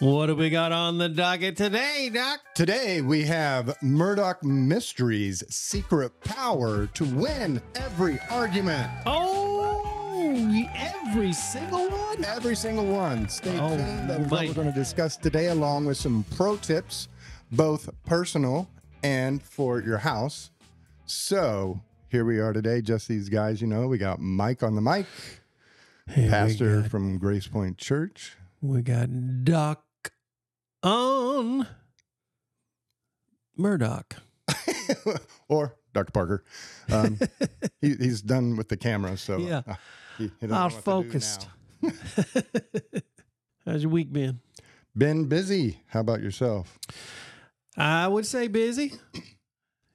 What do we got on the docket today, Doc? Today we have Murdoch Mysteries' secret power to win every argument. Oh, every single one? Every single one. Stay Oh, tuned. That's what we're going to discuss today, along with some pro tips, both personal and for your house. So here we are today. Just these guys, you know, we got Mike on the mic, Hey, pastor from Grace Point Church. we got Doc on Murdoch. or Dr. Parker. Um, he, he's done with the camera, so Yeah. uh, he, he doesn't know Out what to do focused. How's your week been? Been busy. How about yourself? I would say busy.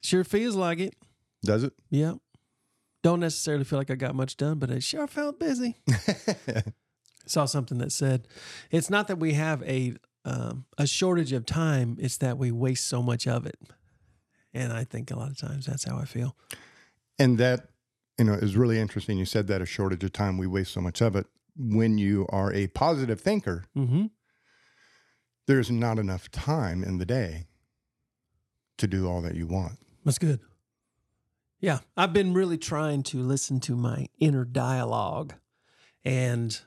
Sure feels like it. Does it? Yeah. Don't necessarily feel like I got much done, but I sure felt busy. saw something that said it's not that we have a um, a shortage of time; it's that we waste so much of it. And I think a lot of times that's how I feel. and that, you know, is really interesting. You said that a shortage of time, we waste so much of it. When you are a positive thinker, Mm-hmm. there's not enough time in the day to do all that you want. That's good. Yeah, I've been really trying to listen to my inner dialogue, and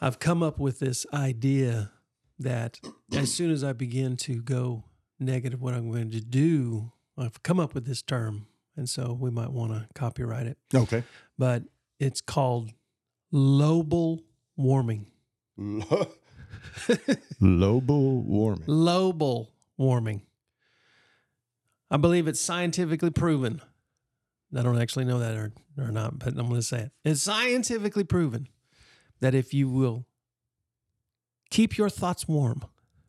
I've come up with this idea that as soon as I begin to go negative, what I'm going to do, I've come up with this term, and so we might want to copyright it. Okay. but it's called global warming. Global warming. Global warming. I believe it's scientifically proven. I don't actually know that or, or not, but I'm going to say it. It's scientifically proven that if you will keep your thoughts warm,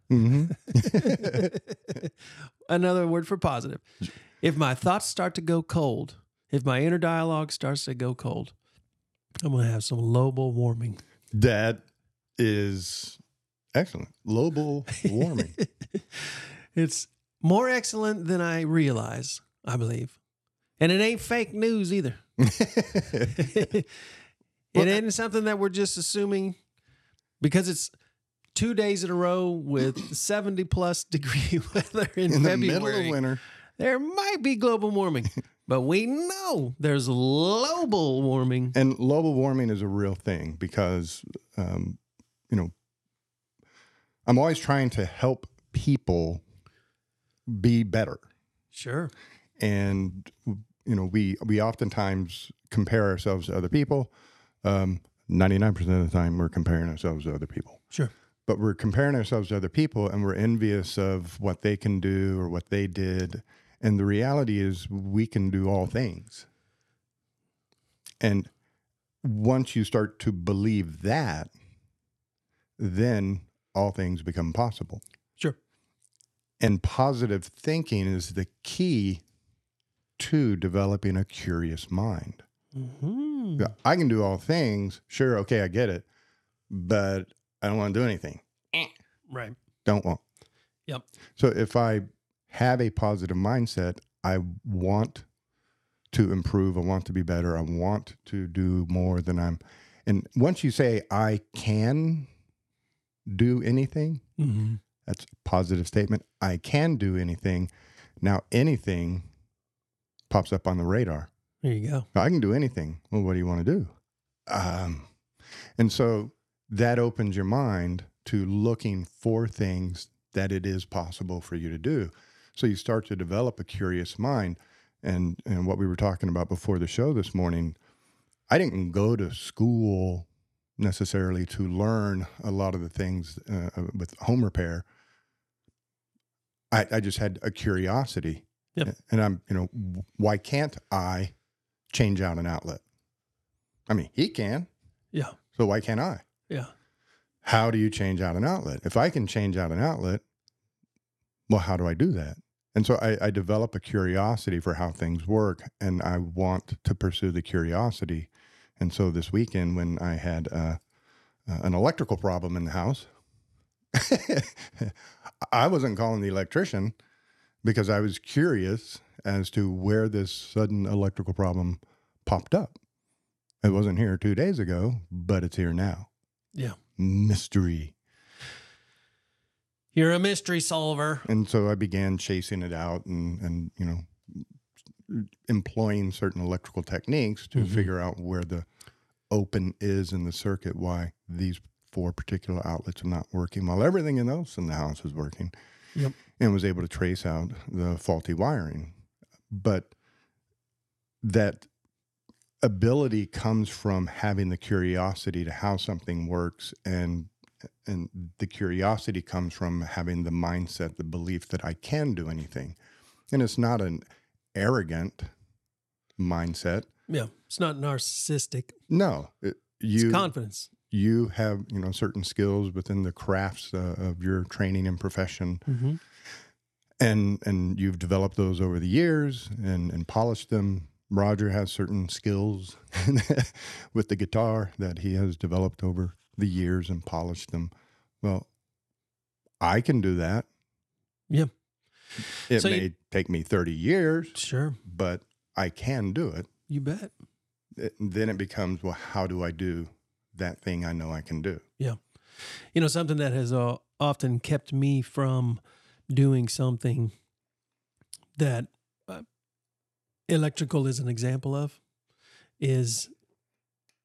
hmm another word for positive, if my thoughts start to go cold, if my inner dialogue starts to go cold, I'm going to have some global warming. that is excellent. Global warming. it's more excellent than I realize, I believe. And it ain't fake news either. it ain't something that we're just assuming because it's two days in a row with 70 plus degree weather in, in the February. middle of winter. There might be global warming, but we know there's global warming. And global warming is a real thing because, um, you know, I'm always trying to help people be better. Sure. And, you know, we, we oftentimes compare ourselves to other people. Um, 99% of the time, we're comparing ourselves to other people. Sure. But we're comparing ourselves to other people and we're envious of what they can do or what they did. And the reality is, we can do all things. And once you start to believe that, then all things become possible. Sure. And positive thinking is the key to developing a curious mind. hmm I can do all things. Sure, okay, I get it. But I don't want to do anything. Right. Don't want. Yep. So if I have a positive mindset, I want to improve. I want to be better. I want to do more than I'm. And once you say I can do anything, hmm that's a positive statement. I can do anything. Now anything pops up on the radar. There you go. I can do anything. Well, what do you want to do? Um, and so that opens your mind to looking for things that it is possible for you to do. So you start to develop a curious mind. And, and what we were talking about before the show this morning, I didn't go to school necessarily to learn a lot of the things uh, with home repair. I, I just had a curiosity. Yep. And I'm, you know, why can't I change out an outlet? I mean, he can. Yeah. So why can't I? Yeah. How do you change out an outlet? If I can change out an outlet, well, how do I do that? And so I, I develop a curiosity for how things work, and I want to pursue the curiosity. And so this weekend, when I had uh, uh, an electrical problem in the house, I wasn't calling the electrician because I was curious as to where this sudden electrical problem popped up. It wasn't here two days ago, but it's here now. Yeah. Mystery. You're a mystery solver. And so I began chasing it out and, and you know, employing certain electrical techniques to Mhm. figure out where the open is in the circuit, why these four particular outlets are not working while everything else in the house is working. Yep. And was able to trace out the faulty wiring. But that ability comes from having the curiosity to how something works and and the curiosity comes from having the mindset the belief that i can do anything and it's not an arrogant mindset Yeah. It's not narcissistic. no it, It's you confidence. you have you know certain skills within the crafts uh, of your training and profession Mm-hmm. and and you've developed those over the years and and polished them roger has certain skills with the guitar that he has developed over the years and polished them well i can do that Yeah. it So you- may take me 30 years Sure. but i can do it. You bet. it then it becomes well how do i do that thing i know i can do Yeah. You know, something that has uh, often kept me from doing something that electrical is an example of is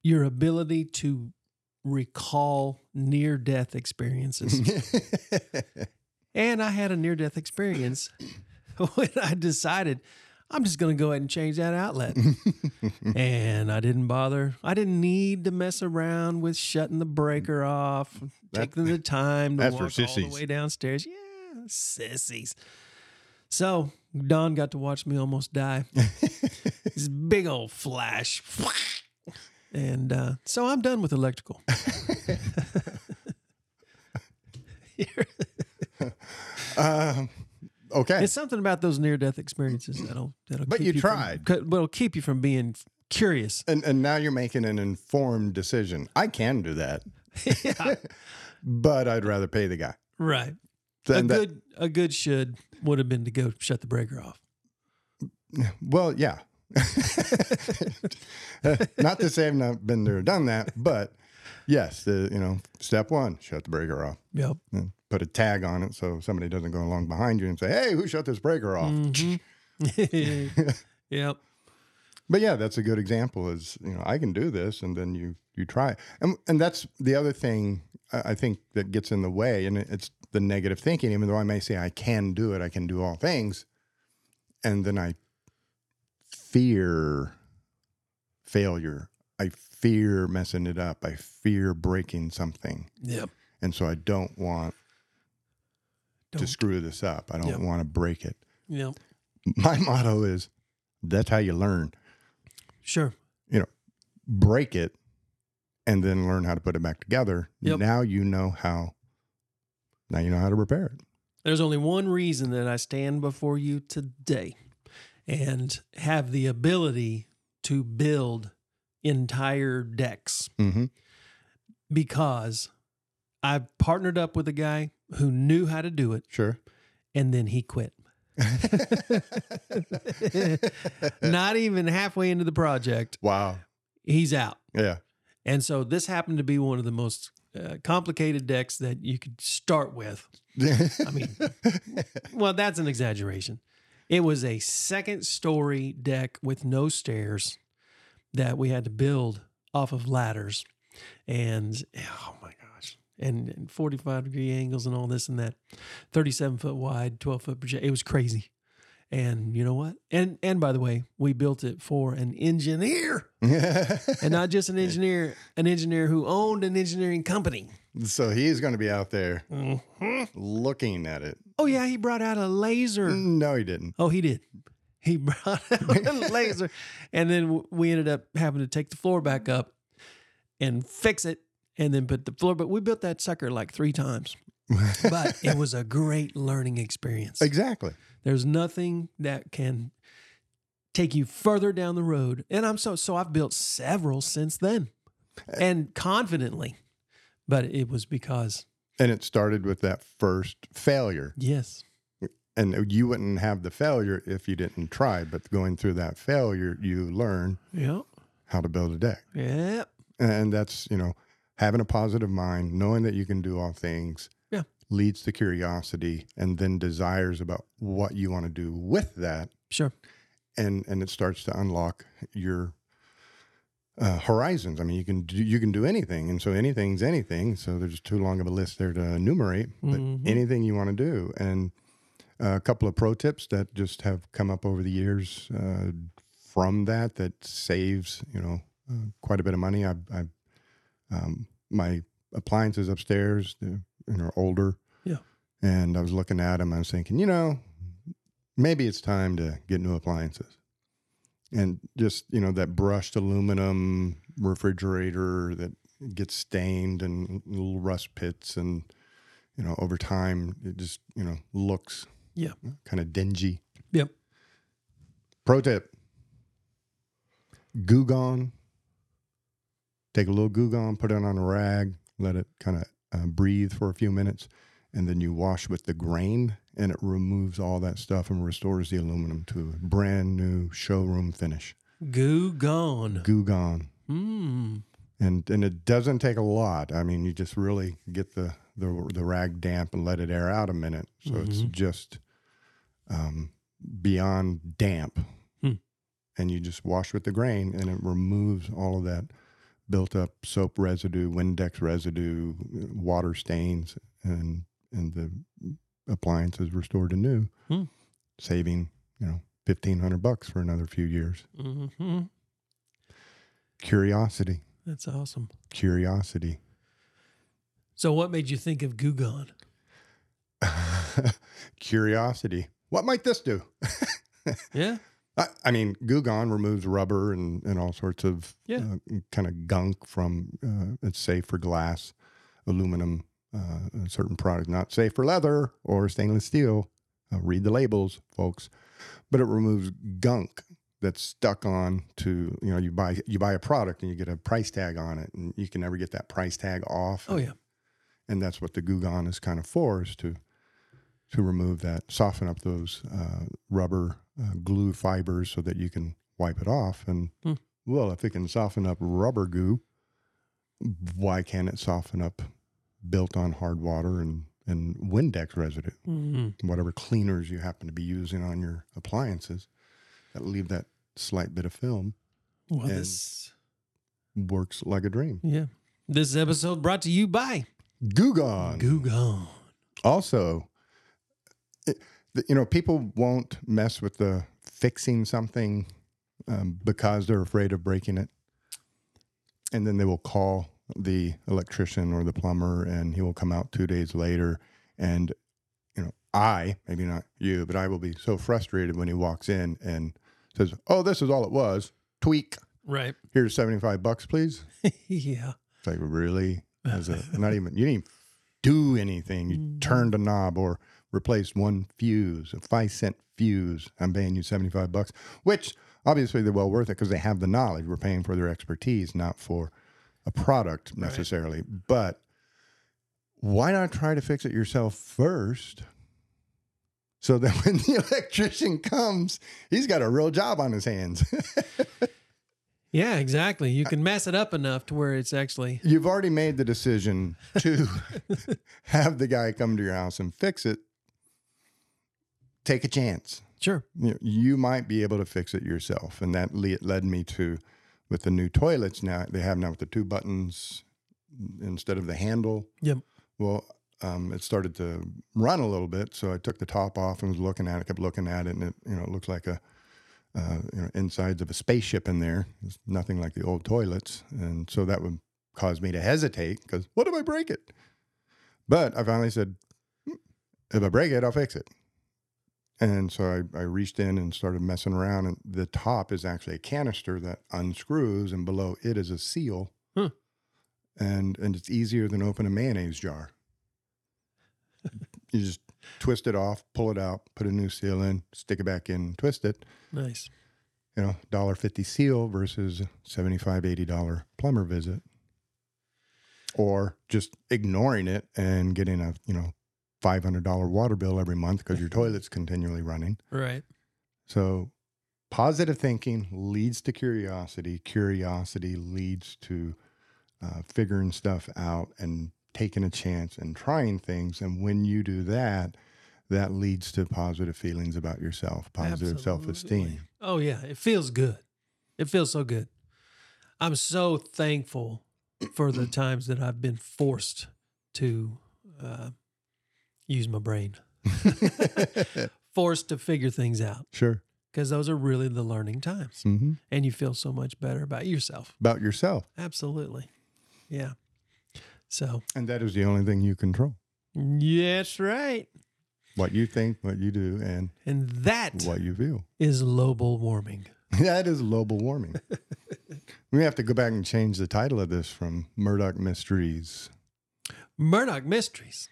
your ability to recall near death experiences. and I had a near death experience when I decided I'm just going to go ahead and change that outlet. and I didn't bother. I didn't need to mess around with shutting the breaker off, That- taking the time to walk all the way downstairs. Yeah, sissies. So Don got to watch me almost die. this big old flash. And uh, so I'm done with electrical. um, okay it's something about those near death experiences that'll that'll. But keep you from- tried. co- What'll keep you from being curious. and, and now you're making an informed decision i can do that yeah, but i'd rather pay the guy right. A that- good a good should would have been to go shut the breaker off. Well, yeah. not to say I've not been there, done that, but yes, the you know, step one, shut the breaker off. Yep. And put a tag on it so somebody doesn't go along behind you and say, "Hey, who shut this breaker off?" Mhm. yep. But yeah, that's a good example. Is you know, I can do this, and then you you try, and and that's the other thing I think that gets in the way, and it's the negative thinking. Even though I may say I can do it, I can do all things, and then I fear failure. I fear messing it up. I fear breaking something, Yep. and so I don't want to Don't- screw this up. I don't Yep. want to break it. Yep. My motto is that's how you learn. Sure. You know, break it and then learn how to put it back together. Yep. Now you know how now you know how to repair it. There's only one reason that I stand before you today and have the ability to build entire decks Mm-hmm. because I partnered up with a guy who knew how to do it Sure. and then he quit. Not even halfway into the project, wow. he's out. Yeah. And so this happened to be one of the most uh, complicated decks that you could start with. I mean, well, that's an exaggeration. It was a second story deck with no stairs that we had to build off of ladders. And oh my gosh. And, and 45 degree angles and all this and that. 37 foot wide, 12 foot project. It was crazy. And you know what? And and by the way, we built it for an engineer and not just an engineer, an engineer who owned an engineering company. so he's going to be out there Mhm. looking at it. Oh yeah, he brought out a laser. No, he didn't. Oh, he did. He brought out a laser, and then we ended up having to take the floor back up and fix it, and then put the floor. But we built that sucker like three times. But it was a great learning experience. exactly. There's nothing that can take you further down the road. And I'm so so I've built several since then, eh. and confidently. But it was because And it started with that first failure. yes, And you wouldn't have the failure if you didn't try, but going through that failure, you learn yeah, how to build a deck. yeah, And that's, you know, having a positive mind, knowing that you can do all things. Leads to curiosity and then desires about what you want to do with that Sure. and and it starts to unlock your uh, horizons. I mean, you can do you can do anything, and so anything's anything. So there's too long of a list there to enumerate, but Mhm. anything you want to do. And uh, a couple of pro tips that just have come up over the years uh, from that that saves you know uh, quite a bit of money. I, I um, my appliances upstairs, you know, older. Yeah. And I was looking at them. I was thinking, you know, maybe it's time to get new appliances. And just, you know, that brushed aluminum refrigerator that gets stained and little rust pits and, you know, over time it just, you know, looks Yeah. kind of dingy. Yep. Pro tip. Goo Gone. Take a little Goo Gone, put it on a rag, let it kind of uh, breathe for a few minutes, and then you wash with the grain, and it removes all that stuff and restores the aluminum to a brand new showroom finish. Goo gone. Goo Gone. Hmm. And and it doesn't take a lot. I mean, you just really get the the, the rag damp and let it air out a minute. So it's Mhm. just um, beyond damp. Hmm. And you just wash with the grain, and it removes all of that built up soap residue, Windex residue, water stains, and and the appliances is restored to new, Hmm. saving you know fifteen hundred bucks for another few years. hmm Curiosity, That's awesome. curiosity. So, what made you think of Goo Gone? curiosity. What might this do? Yeah. I, I mean, Goo Gone removes rubber and, and all sorts of Yeah. uh, kind of gunk from. Uh, it's safe for glass, aluminum, uh, a certain product. Not safe for leather or stainless steel. Uh, read the labels, folks. But it removes gunk that's stuck on to you know you buy you buy a product and you get a price tag on it and you can never get that price tag off. Oh, yeah. and that's what the Goo Gone is kind of for is to to remove that, soften up those uh, rubber uh, glue fibers so that you can wipe it off. And Hmm. well, if it can soften up rubber goo, why can't it soften up built on hard water and and Windex residue, hmm whatever cleaners you happen to be using on your appliances that leave that slight bit of film Well, And- this, works like a dream. yeah. This episode brought to you by Goo Gone. Goo Gone. also it, you know people won't mess with the fixing something um, because they're afraid of breaking it and then they will call the electrician or the plumber and he will come out two days later and you know i maybe not you but i will be so frustrated when he walks in and says oh this is all it was tweak Right. here's 75 bucks please yeah. it's like really as a not even you didn't even do anything. You Mhm. turned a knob or replaced one fuse, a five cent fuse. I'm paying you 75 bucks, which obviously they're well worth it because they have the knowledge. We're paying for their expertise, not for a product Right. necessarily. But why not try to fix it yourself first? So that when the electrician comes, he's got a real job on his hands. Yeah, exactly. You can mess it up enough to where it's actually You've already made the decision to have the guy come to your house and fix it. Take a chance. sure. You, know, you might be able to fix it yourself. And that le- led me to, with the new toilets now, they have now with the two buttons instead of the handle. Yep. Well, um, it started to run a little bit. So I took the top off and was looking at it, kept looking at it, and it, you know, it looks like a, uh, you know, insides of a spaceship in there. It's nothing like the old toilets. And so that would cause me to hesitate because what if I break it? But I finally said, "Hmm, if I break it, I'll fix it. And so I, I reached in and started messing around. And the top is actually a canister that unscrews, and below it is a seal. Huh. And and it's easier than open a mayonnaise jar. you just twist it off, pull it out, put a new seal in, stick it back in, twist it. Nice. You know, dollar fifty seal versus $75, 80 dollar plumber visit. Or just ignoring it and getting a, you know, five hundred dollar water bill every month because your toilet's continually running. Right. So positive thinking leads to curiosity. Curiosity leads to uh, figuring stuff out and taking a chance and trying things. And when you do that, that leads to positive feelings about yourself, positive self esteem. Oh yeah, it feels good. It feels so good. I'm so thankful for the times that I've been forced to uh, use my brain, forced to figure things out, Sure. because those are really the learning times, hmm and you feel so much better about yourself. About yourself. Absolutely, yeah. So And that is the only thing you control. Yes, right, What you think, what you do, and and that what you feel. is global warming. that is global warming. we have to go back and change the title of this from Murdoch Mysteries, Murdoch Mysteries.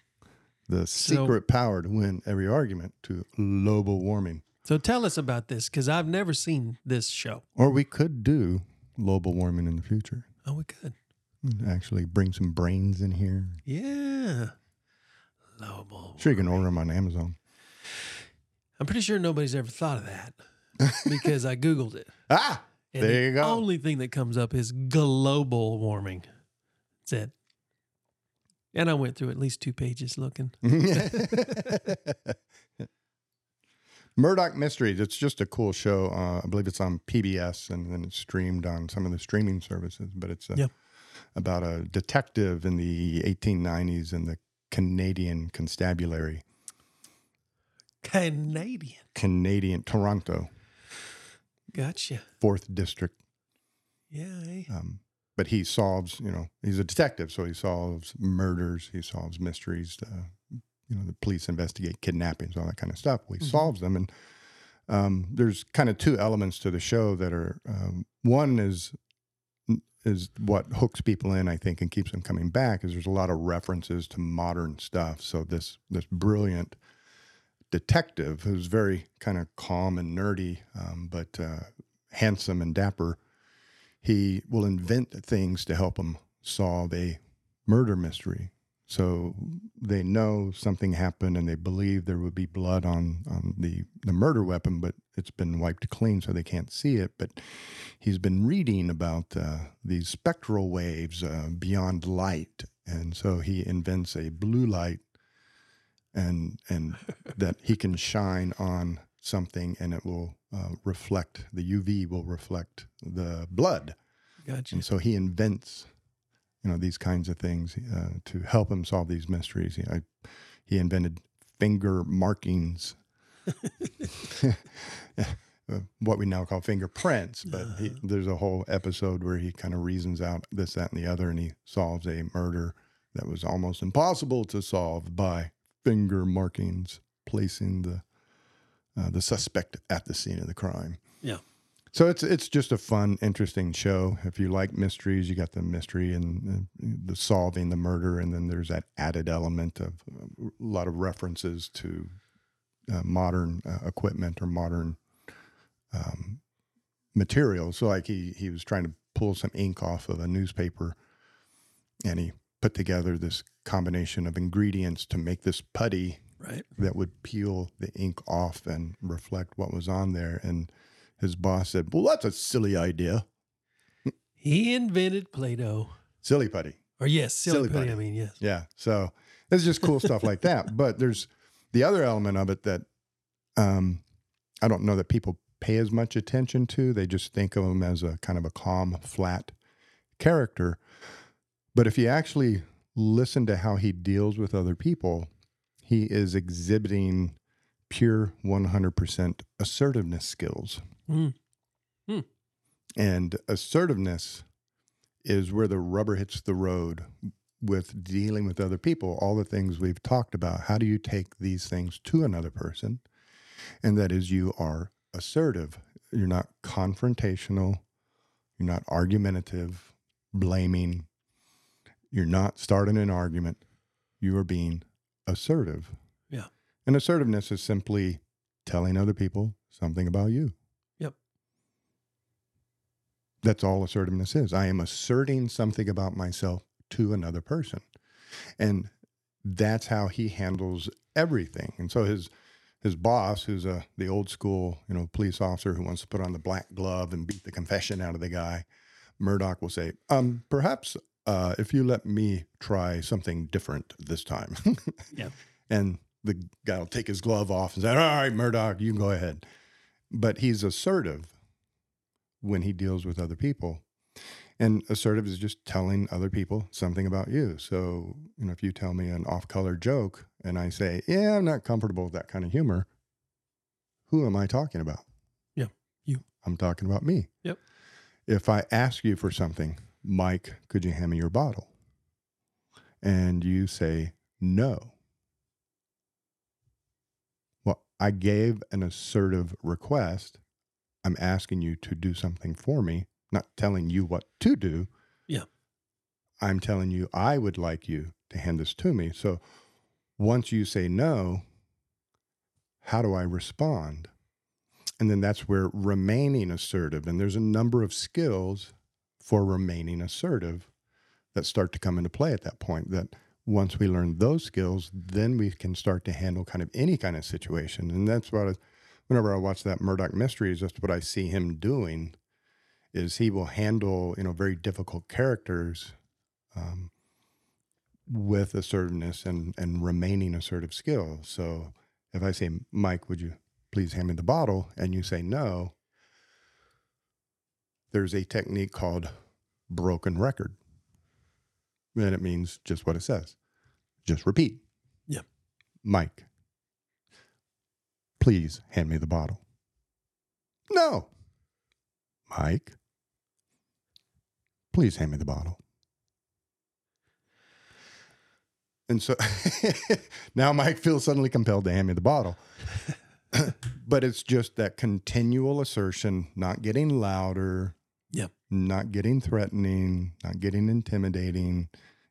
The So- secret power to win every argument, to global warming. So tell us about this because I've never seen this show. Or we could do global warming in the future. Oh, we could. Actually, bring some brains in here. Yeah. Global. Sure, you can order them on Amazon. I'm pretty sure nobody's ever thought of that because I Googled it. Ah, And There the you go. The only thing that comes up is global warming. That's it. And I went through at least two pages looking. Murdoch Mysteries. It's just a cool show. Uh, I believe it's on PBS and then it's streamed on some of the streaming services. But it's a, Yeah. about a detective in the 1890s in the Canadian constabulary, Canadian. Canadian Toronto, Gotcha. fourth district. Yeah. eh? Um, but he solves, you know, he's a detective, so he solves murders, he solves mysteries. Uh, you know, the police investigate kidnappings, all that kind of stuff. Well, he Mhm. solves them, and um, there's kind of two elements to the show that are um, one is is what hooks people in, I think, and keeps them coming back. Is there's a lot of references to modern stuff. So this this brilliant detective who's very kind of calm and nerdy, um, but uh, handsome and dapper he will invent things to help him solve a murder mystery. So they know something happened and they believe there would be blood on, on the, the murder weapon, but it's been wiped clean so they can't see it. But he's been reading about uh, these spectral waves uh, beyond light. And so he invents a blue light and, and that he can shine on something and it will uh, reflect, the UV will reflect the blood. Gotcha. And so he invents, you know, these kinds of things uh, to help him solve these mysteries. He, I, he invented finger markings, uh, what we now call fingerprints. But he, there's a whole episode where he kind of reasons out this, that, and the other, and he solves a murder that was almost impossible to solve by finger markings, placing the uh, the suspect at the scene of the crime. Yeah. So it's it's just a fun, interesting show. If you like mysteries, you got the mystery and the solving the murder, and then there's that added element of uh, a lot of references to uh, modern uh, equipment or modern um, materials. So like he he was trying to pull some ink off of a newspaper, and he put together this combination of ingredients to make this putty Right. that would peel the ink off and reflect what was on there. And his boss said, Well, that's a silly idea. He invented Play-Doh. Silly putty. Or yes, silly, Silly putty. putty. I mean, yes. Yeah. So it's just cool stuff like that. But there's the other element of it that um, I don't know that people pay as much attention to. They just think of him as a kind of a calm, flat character. But if you actually listen to how he deals with other people, he is exhibiting pure 100% assertiveness skills. Mm. And assertiveness is where the rubber hits the road with dealing with other people. All the things we've talked about. How do you take these things to another person? And that is, you are assertive. You're not confrontational. You're not argumentative, blaming. You're not starting an argument. You are being assertive. Yeah. And assertiveness is simply telling other people something about you. Yep. That's all assertiveness is. I am asserting something about myself to another person. And that's how he handles everything. And so his his boss, who's a the old school, you know, police officer who wants to put on the black glove and beat the confession out of the guy, Murdoch will say, um, perhaps uh, if you let me try something different this time. Yeah. And the guy will take his glove off and say, All right, Murdoch, you can go ahead. But he's assertive when he deals with other people. And assertive is just telling other people something about you. So, you know, if you tell me an off color joke and I say, Yeah, I'm not comfortable with that kind of humor, who am I talking about? Yeah, you. I'm talking about me. Yep. If I ask you for something, Mike, could you hand me your bottle? And you say, No. Well, I gave an assertive request. I'm asking you to do something for me, not telling you what to do. Yeah. I'm telling you, I would like you to hand this to me. So once you say no, how do I respond? And then that's where remaining assertive, and there's a number of skills for remaining assertive that start to come into play at that point. That once we learn those skills, then we can start to handle kind of any kind of situation. And that's what, I, whenever I watch that Murdoch Mysteries, that's what I see him doing. Is he will handle you know very difficult characters um, with assertiveness and and remaining assertive skills. So if I say, Mike, would you please hand me the bottle? And you say no, there's a technique called broken record. And it means just what it says. Just repeat. Yeah. Mike, please hand me the bottle. No. Mike, please hand me the bottle. And so now Mike feels suddenly compelled to hand me the bottle. but it's just that continual assertion, not getting louder. Not getting threatening, not getting intimidating.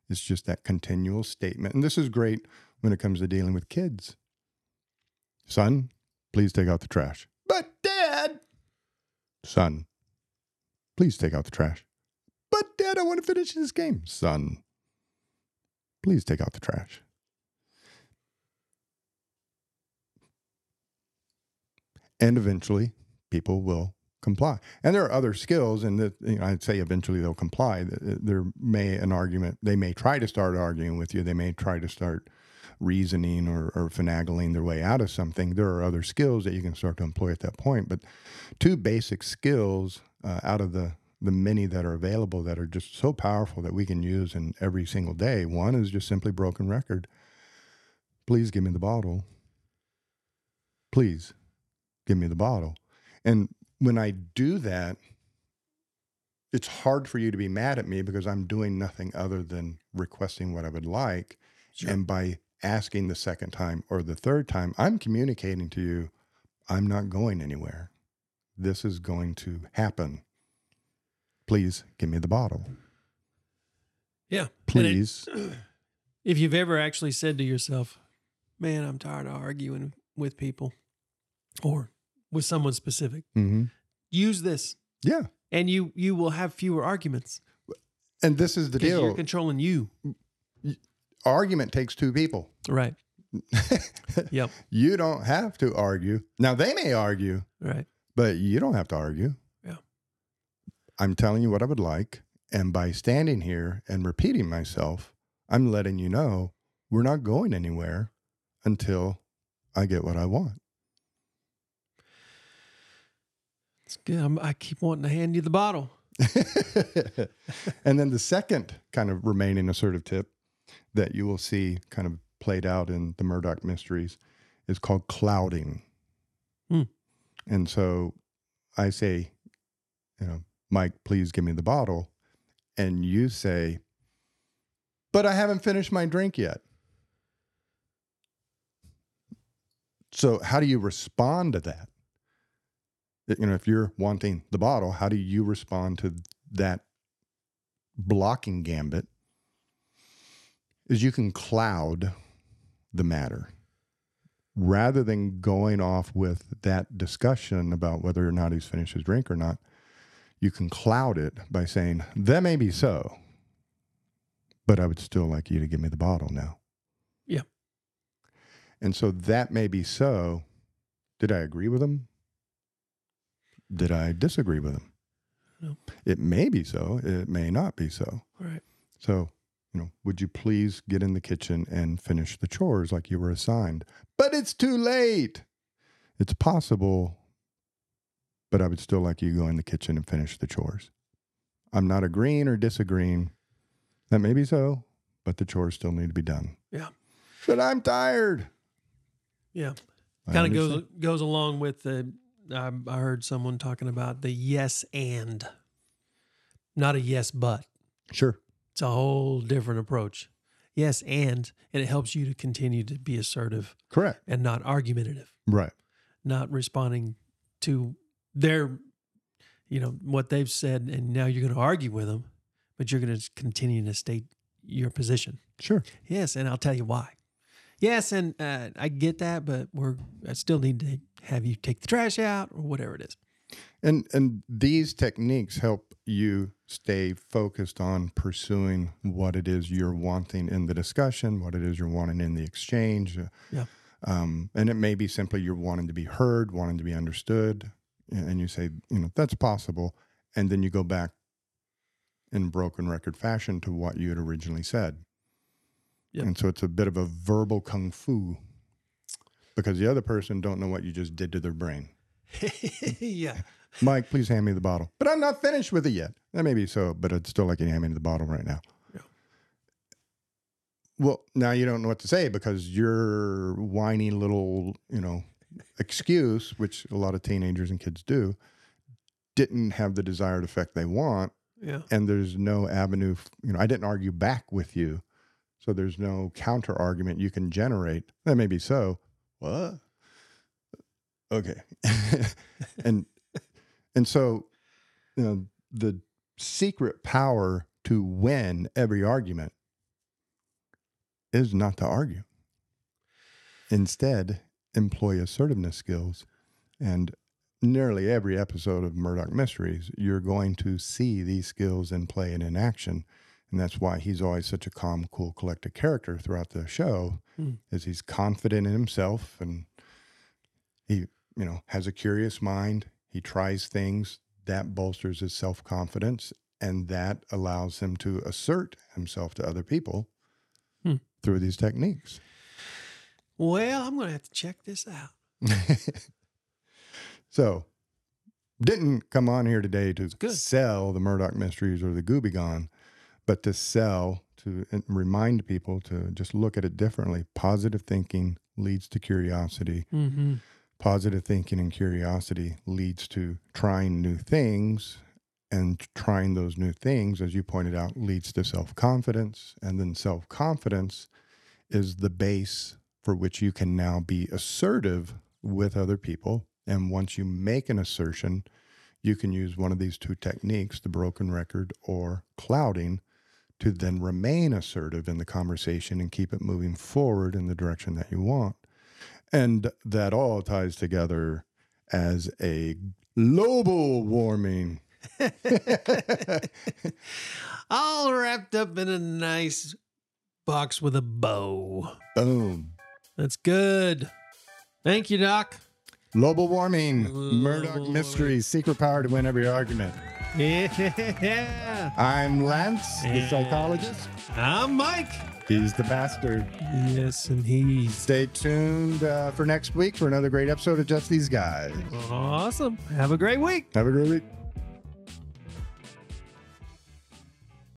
It's just that continual statement. And this is great when it comes to dealing with kids. Son, please take out the trash. But dad, son, please take out the trash. But dad, I want to finish this game. Son, please take out the trash. And eventually, people will comply. And there are other skills, and that you know, I'd say eventually they'll comply. There may an argument. They may try to start arguing with you. They may try to start reasoning or, or finagling their way out of something. There are other skills that you can start to employ at that point. But two basic skills uh, out of the the many that are available that are just so powerful that we can use in every single day. One is just simply broken record. Please give me the bottle. Please give me the bottle. And when I do that, it's hard for you to be mad at me because I'm doing nothing other than requesting what I would like. Sure. And by asking the second time or the third time, I'm communicating to you, I'm not going anywhere. This is going to happen. Please give me the bottle. Yeah. And it- Please. if you've ever actually said to yourself, man, I'm tired of arguing with people or with someone specific, hmm use this Yeah. and you you will have fewer arguments And this is the because you're controlling you. Argument takes two people. Right. Yep. you don't have to argue. Now, they may argue, Right. but you don't have to argue. Yeah. I'm telling you what I would like. And by standing here and repeating myself, I'm letting you know we're not going anywhere until I get what I want. It's good. I'm, I keep wanting to hand you the bottle. and then the second kind of remaining assertive tip that you will see kind of played out in the Murdoch mysteries is called clouding. Hmm. And so I say, you know, Mike, please give me the bottle. And you say, but I haven't finished my drink yet. So how do you respond to that? You know, if you're wanting the bottle, how do you respond to that blocking gambit? Is you can cloud the matter rather than going off with that discussion about whether or not he's finished his drink or not. You can cloud it by saying, That may be so, but I would still like you to give me the bottle now. Yeah. And so that may be so. Did I agree with him? Did I disagree with him? No. It may be so. It may not be so. Right. So, you know, would you please get in the kitchen and finish the chores like you were assigned? But it's too late. It's possible, but I would still like you to go in the kitchen and finish the chores. I'm not agreeing or disagreeing. That may be so, but the chores still need to be done. Yeah. But I'm tired. Yeah. Kind of goes goes along with the. I, I heard someone talking about the yes and, not a yes but. Sure. It's a whole different approach. Yes and, and it helps you to continue to be assertive Correct. and not argumentative, Right. not responding to their, you know, what they've said, and now you're going to argue with them, but you're going to continue to state your position. Sure. Yes, and I'll tell you why. Yes, and uh, I get that, but we're I still need to have you take the trash out or whatever it is. And and these techniques help you stay focused on pursuing what it is you're wanting in the discussion, what it is you're wanting in the exchange. Uh, Yeah. Um, and it may be simply you're wanting to be heard, wanting to be understood, and you say, you know, that's possible, and then you go back in broken record fashion to what you had originally said. Yep. And so it's a bit of a verbal kung fu because the other person don't know what you just did to their brain. yeah. Mike, please hand me the bottle. But I'm not finished with it yet. That may be so, but I'd still like you to hand me the bottle right now. Yeah. Well, now you don't know what to say because your whiny little, you know, excuse, which a lot of teenagers and kids do, didn't have the desired effect they want. Yeah. And there's no avenue, you know, I didn't argue back with you. So there's no counter argument you can generate. That may be so. What? Okay. and and so you know the secret power to win every argument is not to argue. Instead, employ assertiveness skills. And nearly every episode of Murdoch Mysteries, you're going to see these skills in play and in action. And that's why he's always such a calm, cool, collected character throughout the show, Hmm. is he's confident in himself and he, you know, has a curious mind. He tries things that bolsters his self-confidence and that allows him to assert himself to other people Hmm. through these techniques. Well, I'm going to have to check this out. so, didn't come on here today to good. sell the Murdoch Mysteries or the Gooby Gone, but to sell, to remind people to just look at it differently. Positive thinking leads to curiosity. Mm-hmm. Positive thinking and curiosity leads to trying new things. And trying those new things, as you pointed out, leads to self confidence. And then self confidence is the base for which you can now be assertive with other people. And once you make an assertion, you can use one of these two techniques, the broken record or clouding, to then remain assertive in the conversation and keep it moving forward in the direction that you want. And that all ties together as a global warming. All wrapped up in a nice box with a bow. Boom. That's good. Thank you, Doc. Global warming. Global Murdoch warming. mystery. Secret power to win every argument. Yeah. I'm Lance, the psychologist. I'm Mike. He's the bastard. Yes, and he. Stay tuned uh, for next week for another great episode of Just These Guys. awesome. Have a great week. Have a great week.